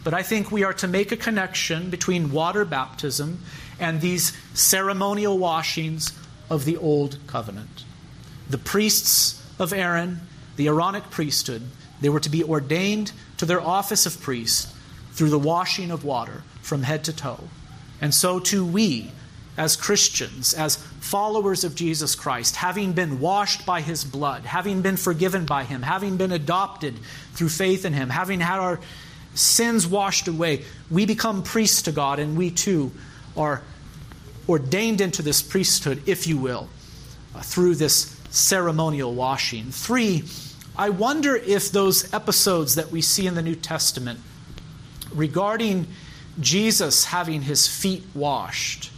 but I think we are to make a connection between water baptism and these ceremonial washings of the Old Covenant. The priests of Aaron, the Aaronic priesthood, they were to be ordained to their office of priest through the washing of water from head to toe. And so too we, as Christians, as followers of Jesus Christ, having been washed by his blood, having been forgiven by him, having been adopted through faith in him, having had our sins washed away, we become priests to God, and we too are ordained into this priesthood, if you will, uh, through this ceremonial washing. Three, I wonder if those episodes that we see in the New Testament regarding Jesus having his feet washed,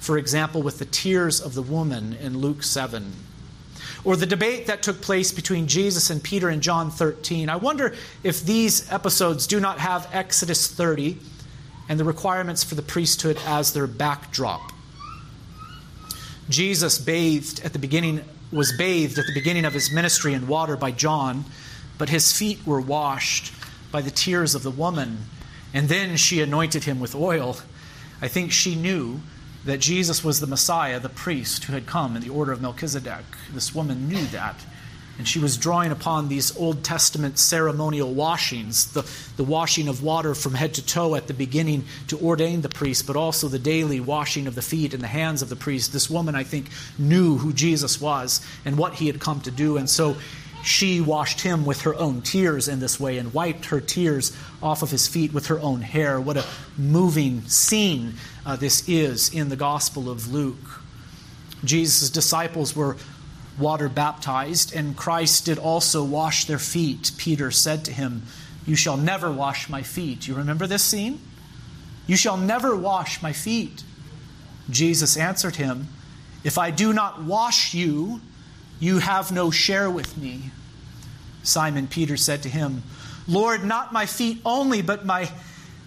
for example, with the tears of the woman in Luke 7, or the debate that took place between Jesus and Peter in John 13, I wonder if these episodes do not have Exodus 30 and the requirements for the priesthood as their backdrop. Jesus bathed at the beginning was bathed at the beginning of his ministry in water by John, but his feet were washed by the tears of the woman, and then she anointed him with oil. I think she knew that Jesus was the Messiah, the priest who had come in the order of Melchizedek. This woman knew that. And she was drawing upon these Old Testament ceremonial washings, the, the washing of water from head to toe at the beginning to ordain the priest, but also the daily washing of the feet and the hands of the priest. This woman, I think, knew who Jesus was and what he had come to do. And so she washed him with her own tears in this way and wiped her tears off of his feet with her own hair. What a moving scene uh, this is in the Gospel of Luke. Jesus' disciples were water baptized, and Christ did also wash their feet. Peter said to him, You shall never wash my feet. You remember this scene? You shall never wash my feet. Jesus answered him, If I do not wash you, you have no share with me. Simon Peter said to him, Lord, not my feet only, but my,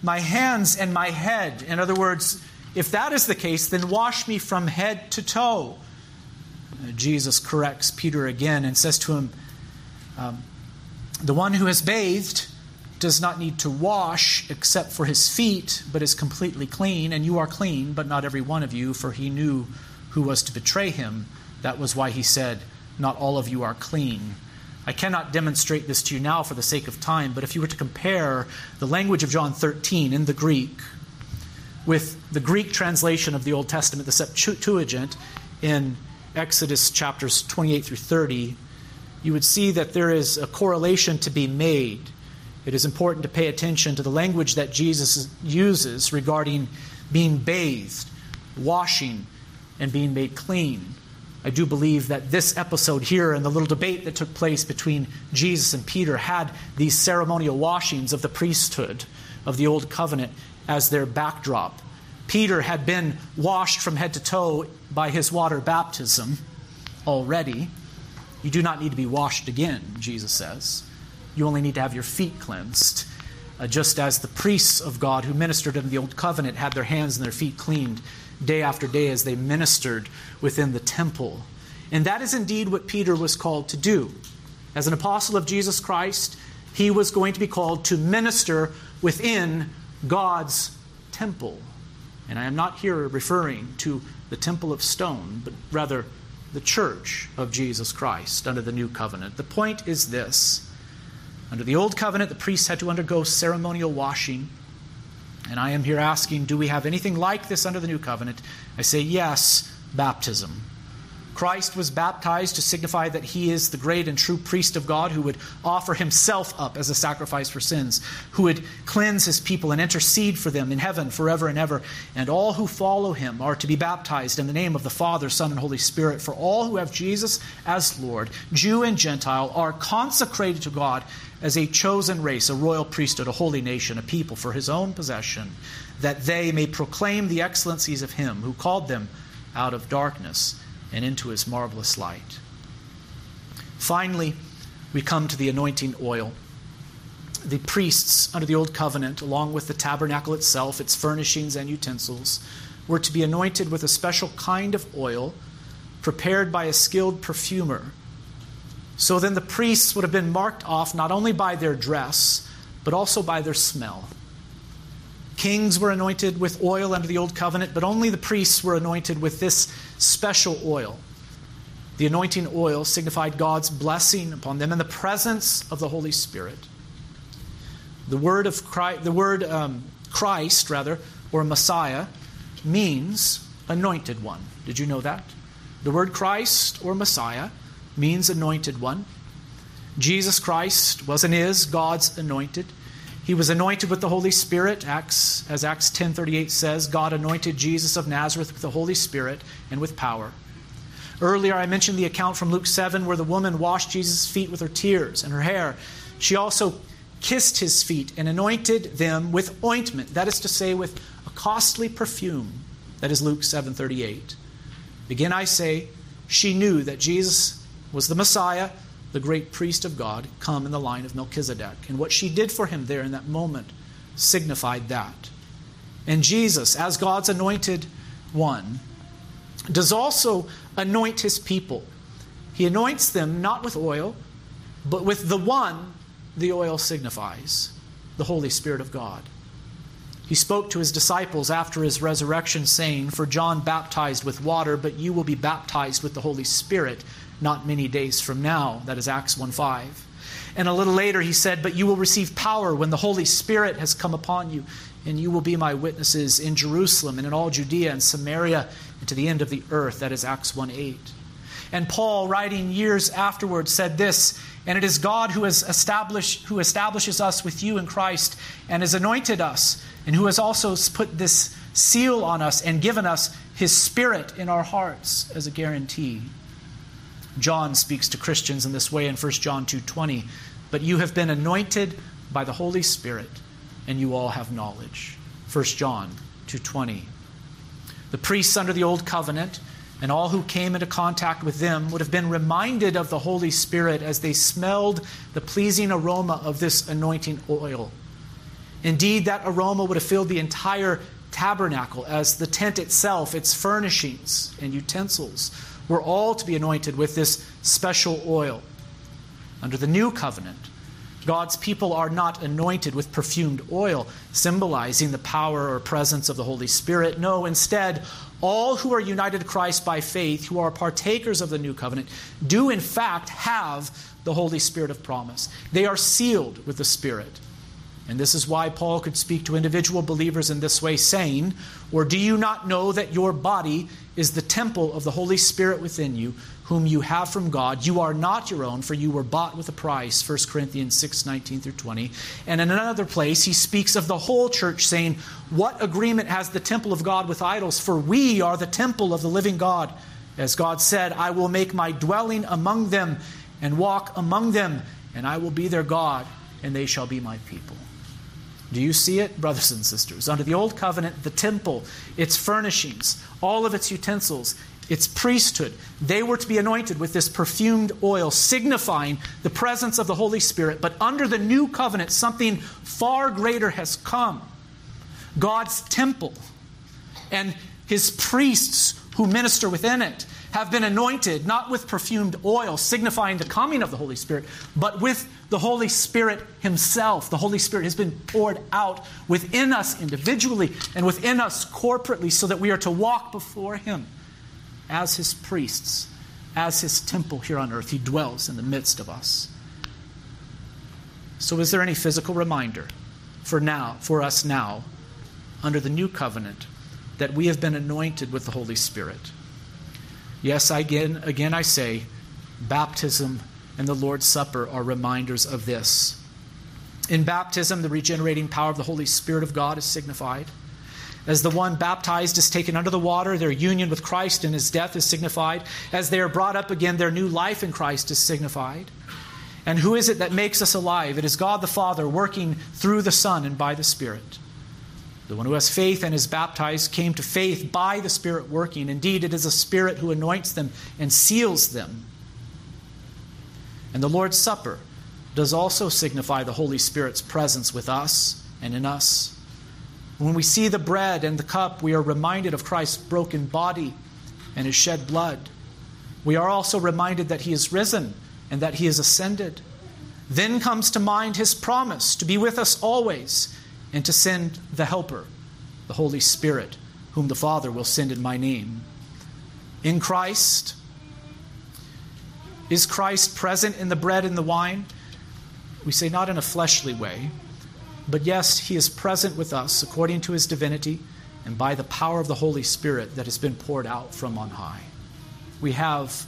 my hands and my head. In other words, if that is the case, then wash me from head to toe. Jesus corrects Peter again and says to him, um, The one who has bathed does not need to wash except for his feet, but is completely clean. And you are clean, but not every one of you, for he knew who was to betray him. That was why he said, Not all of you are clean. I cannot demonstrate this to you now for the sake of time, but if you were to compare the language of John 13 in the Greek with the Greek translation of the Old Testament, the Septuagint, in Exodus chapters 28 through 30, you would see that there is a correlation to be made. It is important to pay attention to the language that Jesus uses regarding being bathed, washing, and being made clean. I do believe that this episode here and the little debate that took place between Jesus and Peter had these ceremonial washings of the priesthood of the Old Covenant as their backdrop. Peter had been washed from head to toe by his water baptism already. You do not need to be washed again, Jesus says. You only need to have your feet cleansed. uh, just as the priests of God who ministered in the Old Covenant had their hands and their feet cleaned day after day as they ministered within the temple. And that is indeed what Peter was called to do. As an apostle of Jesus Christ, he was going to be called to minister within God's temple. And I am not here referring to the temple of stone, but rather the church of Jesus Christ under the new covenant. The point is this under the old covenant, the priests had to undergo ceremonial washing. And I am here asking, do we have anything like this under the new covenant? I say yes, baptism. Christ was baptized to signify that he is the great and true priest of God who would offer himself up as a sacrifice for sins, who would cleanse his people and intercede for them in heaven forever and ever. And all who follow him are to be baptized in the name of the Father, Son, and Holy Spirit. For all who have Jesus as Lord, Jew and Gentile, are consecrated to God as a chosen race, a royal priesthood, a holy nation, a people for his own possession, that they may proclaim the excellencies of him who called them out of darkness and into his marvelous light. Finally, we come to the anointing oil. The priests under the Old Covenant, along with the tabernacle itself, its furnishings and utensils, were to be anointed with a special kind of oil prepared by a skilled perfumer. So then the priests would have been marked off not only by their dress, but also by their smell. Kings were anointed with oil under the Old Covenant, but only the priests were anointed with this special oil. The anointing oil signified God's blessing upon them and the presence of the Holy Spirit. The word of Christ, the word um, Christ, rather, or Messiah, means anointed one. Did you know that? The word Christ or Messiah means anointed one. Jesus Christ was and is God's anointed. He was anointed with the Holy Spirit, Acts, as Acts 10:38 says, God anointed Jesus of Nazareth with the Holy Spirit and with power. Earlier I mentioned the account from Luke 7 where the woman washed Jesus' feet with her tears and her hair. She also kissed his feet and anointed them with ointment, that is to say with a costly perfume. That is Luke 7:38. Again I say, she knew that Jesus was the Messiah the great priest of God, come in the line of Melchizedek. And what she did for him there in that moment signified that. And Jesus, as God's anointed one, does also anoint his people. He anoints them not with oil, but with the one the oil signifies the Holy Spirit of God. He spoke to his disciples after his resurrection, saying, For John baptized with water, but you will be baptized with the Holy Spirit not many days from now. That is Acts 1 5. And a little later he said, But you will receive power when the Holy Spirit has come upon you, and you will be my witnesses in Jerusalem and in all Judea and Samaria and to the end of the earth. That is Acts 1 8. And Paul, writing years afterwards, said this, and it is God who has established who establishes us with you in Christ and has anointed us, and who has also put this seal on us and given us his spirit in our hearts as a guarantee. John speaks to Christians in this way in 1 John 2:20, "But you have been anointed by the Holy Spirit, and you all have knowledge." 1 John 2:20. The priests under the old covenant and all who came into contact with them would have been reminded of the Holy Spirit as they smelled the pleasing aroma of this anointing oil. Indeed, that aroma would have filled the entire tabernacle as the tent itself, its furnishings and utensils were all to be anointed with this special oil. Under the new covenant, God's people are not anointed with perfumed oil, symbolizing the power or presence of the Holy Spirit. No, instead, all who are united to Christ by faith, who are partakers of the new covenant, do in fact have the Holy Spirit of promise. They are sealed with the Spirit. And this is why Paul could speak to individual believers in this way, saying, Or do you not know that your body is the temple of the Holy Spirit within you, whom you have from God? You are not your own, for you were bought with a price. 1 Corinthians 6 19 through 20. And in another place, he speaks of the whole church, saying, What agreement has the temple of God with idols? For we are the temple of the living God. As God said, I will make my dwelling among them and walk among them, and I will be their God, and they shall be my people. Do you see it, brothers and sisters? Under the Old Covenant, the temple, its furnishings, all of its utensils, its priesthood, they were to be anointed with this perfumed oil, signifying the presence of the Holy Spirit. But under the new covenant, something far greater has come God's temple and his priests who minister within it have been anointed not with perfumed oil, signifying the coming of the Holy Spirit, but with the Holy Spirit Himself. The Holy Spirit has been poured out within us individually and within us corporately so that we are to walk before Him as His priests, as His temple here on earth. He dwells in the midst of us. So, is there any physical reminder for now, for us now, under the new covenant, that we have been anointed with the Holy Spirit? Yes, again, again I say, baptism and the Lord's Supper are reminders of this. In baptism, the regenerating power of the Holy Spirit of God is signified. As the one baptized is taken under the water, their union with Christ and his death is signified. As they are brought up again, their new life in Christ is signified. And who is it that makes us alive? It is God the Father working through the Son and by the Spirit. The one who has faith and is baptized came to faith by the Spirit working. Indeed, it is the Spirit who anoints them and seals them. And the Lord's Supper does also signify the Holy Spirit's presence with us and in us. When we see the bread and the cup, we are reminded of Christ's broken body and his shed blood. We are also reminded that he is risen and that he is ascended. Then comes to mind his promise to be with us always and to send the Helper, the Holy Spirit, whom the Father will send in my name. In Christ, is Christ present in the bread and the wine? We say not in a fleshly way, but yes, he is present with us according to his divinity and by the power of the Holy Spirit that has been poured out from on high. We have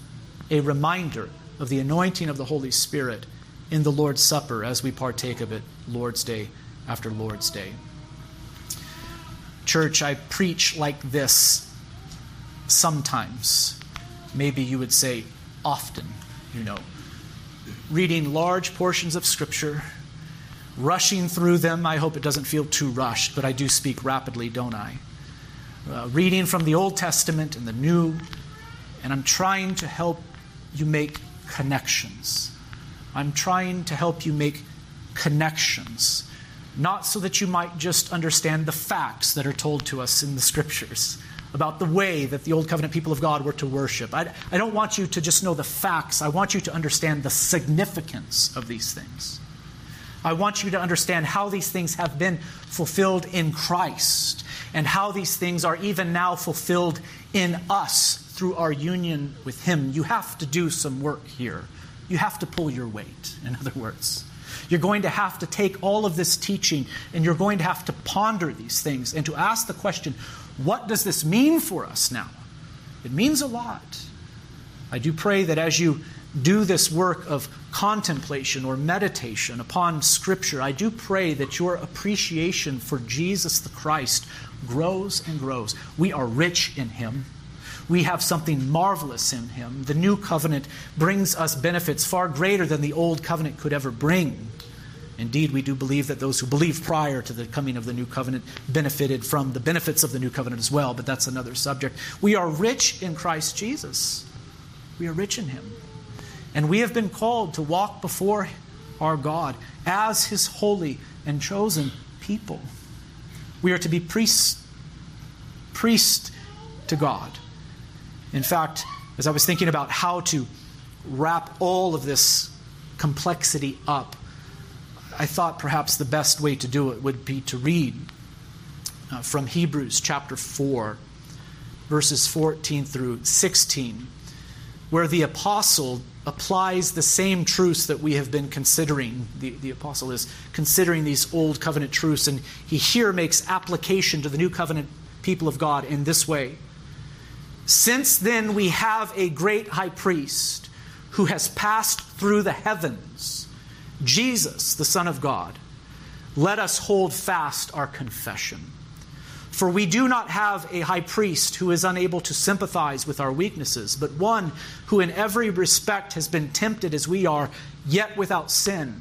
a reminder of the anointing of the Holy Spirit in the Lord's Supper as we partake of it Lord's Day after Lord's Day. Church, I preach like this sometimes. Maybe you would say often, you know. Reading large portions of Scripture, rushing through them. I hope it doesn't feel too rushed, but I do speak rapidly, don't I? Uh, reading from the Old Testament and the New, and I'm trying to help you make connections. I'm trying to help you make connections not so that you might just understand the facts that are told to us in the scriptures about the way that the Old Covenant people of God were to worship. I, I don't want you to just know the facts, I want you to understand the significance of these things. I want you to understand how these things have been fulfilled in Christ and how these things are even now fulfilled in us through our union with Him. You have to do some work here. You have to pull your weight, in other words. You're going to have to take all of this teaching and you're going to have to ponder these things and to ask the question what does this mean for us now? It means a lot. I do pray that as you do this work of contemplation or meditation upon Scripture, I do pray that your appreciation for Jesus the Christ grows and grows. We are rich in Him. We have something marvelous in Him. The new covenant brings us benefits far greater than the old covenant could ever bring. Indeed, we do believe that those who believed prior to the coming of the new covenant benefited from the benefits of the new covenant as well, but that's another subject. We are rich in Christ Jesus. We are rich in Him. And we have been called to walk before our God as His holy and chosen people. We are to be priests, priests to God. In fact, as I was thinking about how to wrap all of this complexity up, I thought perhaps the best way to do it would be to read uh, from Hebrews chapter 4, verses 14 through 16, where the apostle applies the same truths that we have been considering. The, the apostle is considering these old covenant truths, and he here makes application to the new covenant people of God in this way. Since then, we have a great high priest who has passed through the heavens Jesus, the Son of God, let us hold fast our confession. For we do not have a high priest who is unable to sympathize with our weaknesses, but one who in every respect has been tempted as we are, yet without sin.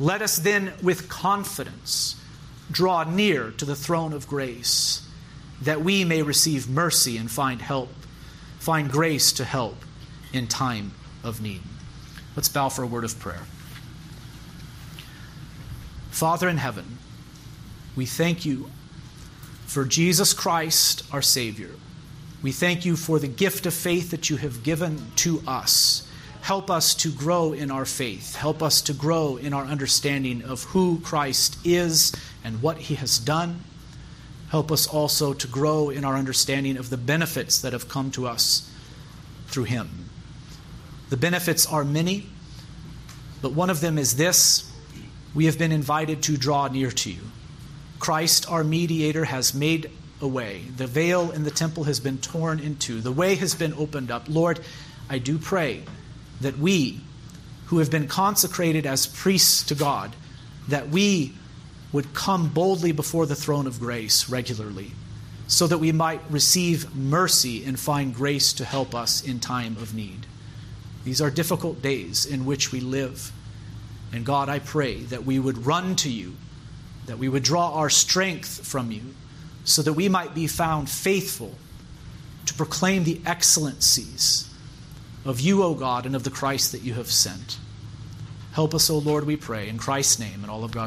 Let us then with confidence draw near to the throne of grace, that we may receive mercy and find help, find grace to help in time of need. Let's bow for a word of prayer. Father in heaven, we thank you for Jesus Christ, our Savior. We thank you for the gift of faith that you have given to us. Help us to grow in our faith. Help us to grow in our understanding of who Christ is and what he has done. Help us also to grow in our understanding of the benefits that have come to us through him. The benefits are many, but one of them is this we have been invited to draw near to you. Christ, our mediator, has made a way. The veil in the temple has been torn in two, the way has been opened up. Lord, I do pray that we, who have been consecrated as priests to God, that we would come boldly before the throne of grace regularly, so that we might receive mercy and find grace to help us in time of need. These are difficult days in which we live. And God, I pray that we would run to you, that we would draw our strength from you, so that we might be found faithful to proclaim the excellencies of you, O God, and of the Christ that you have sent. Help us, O Lord, we pray, in Christ's name and all of God's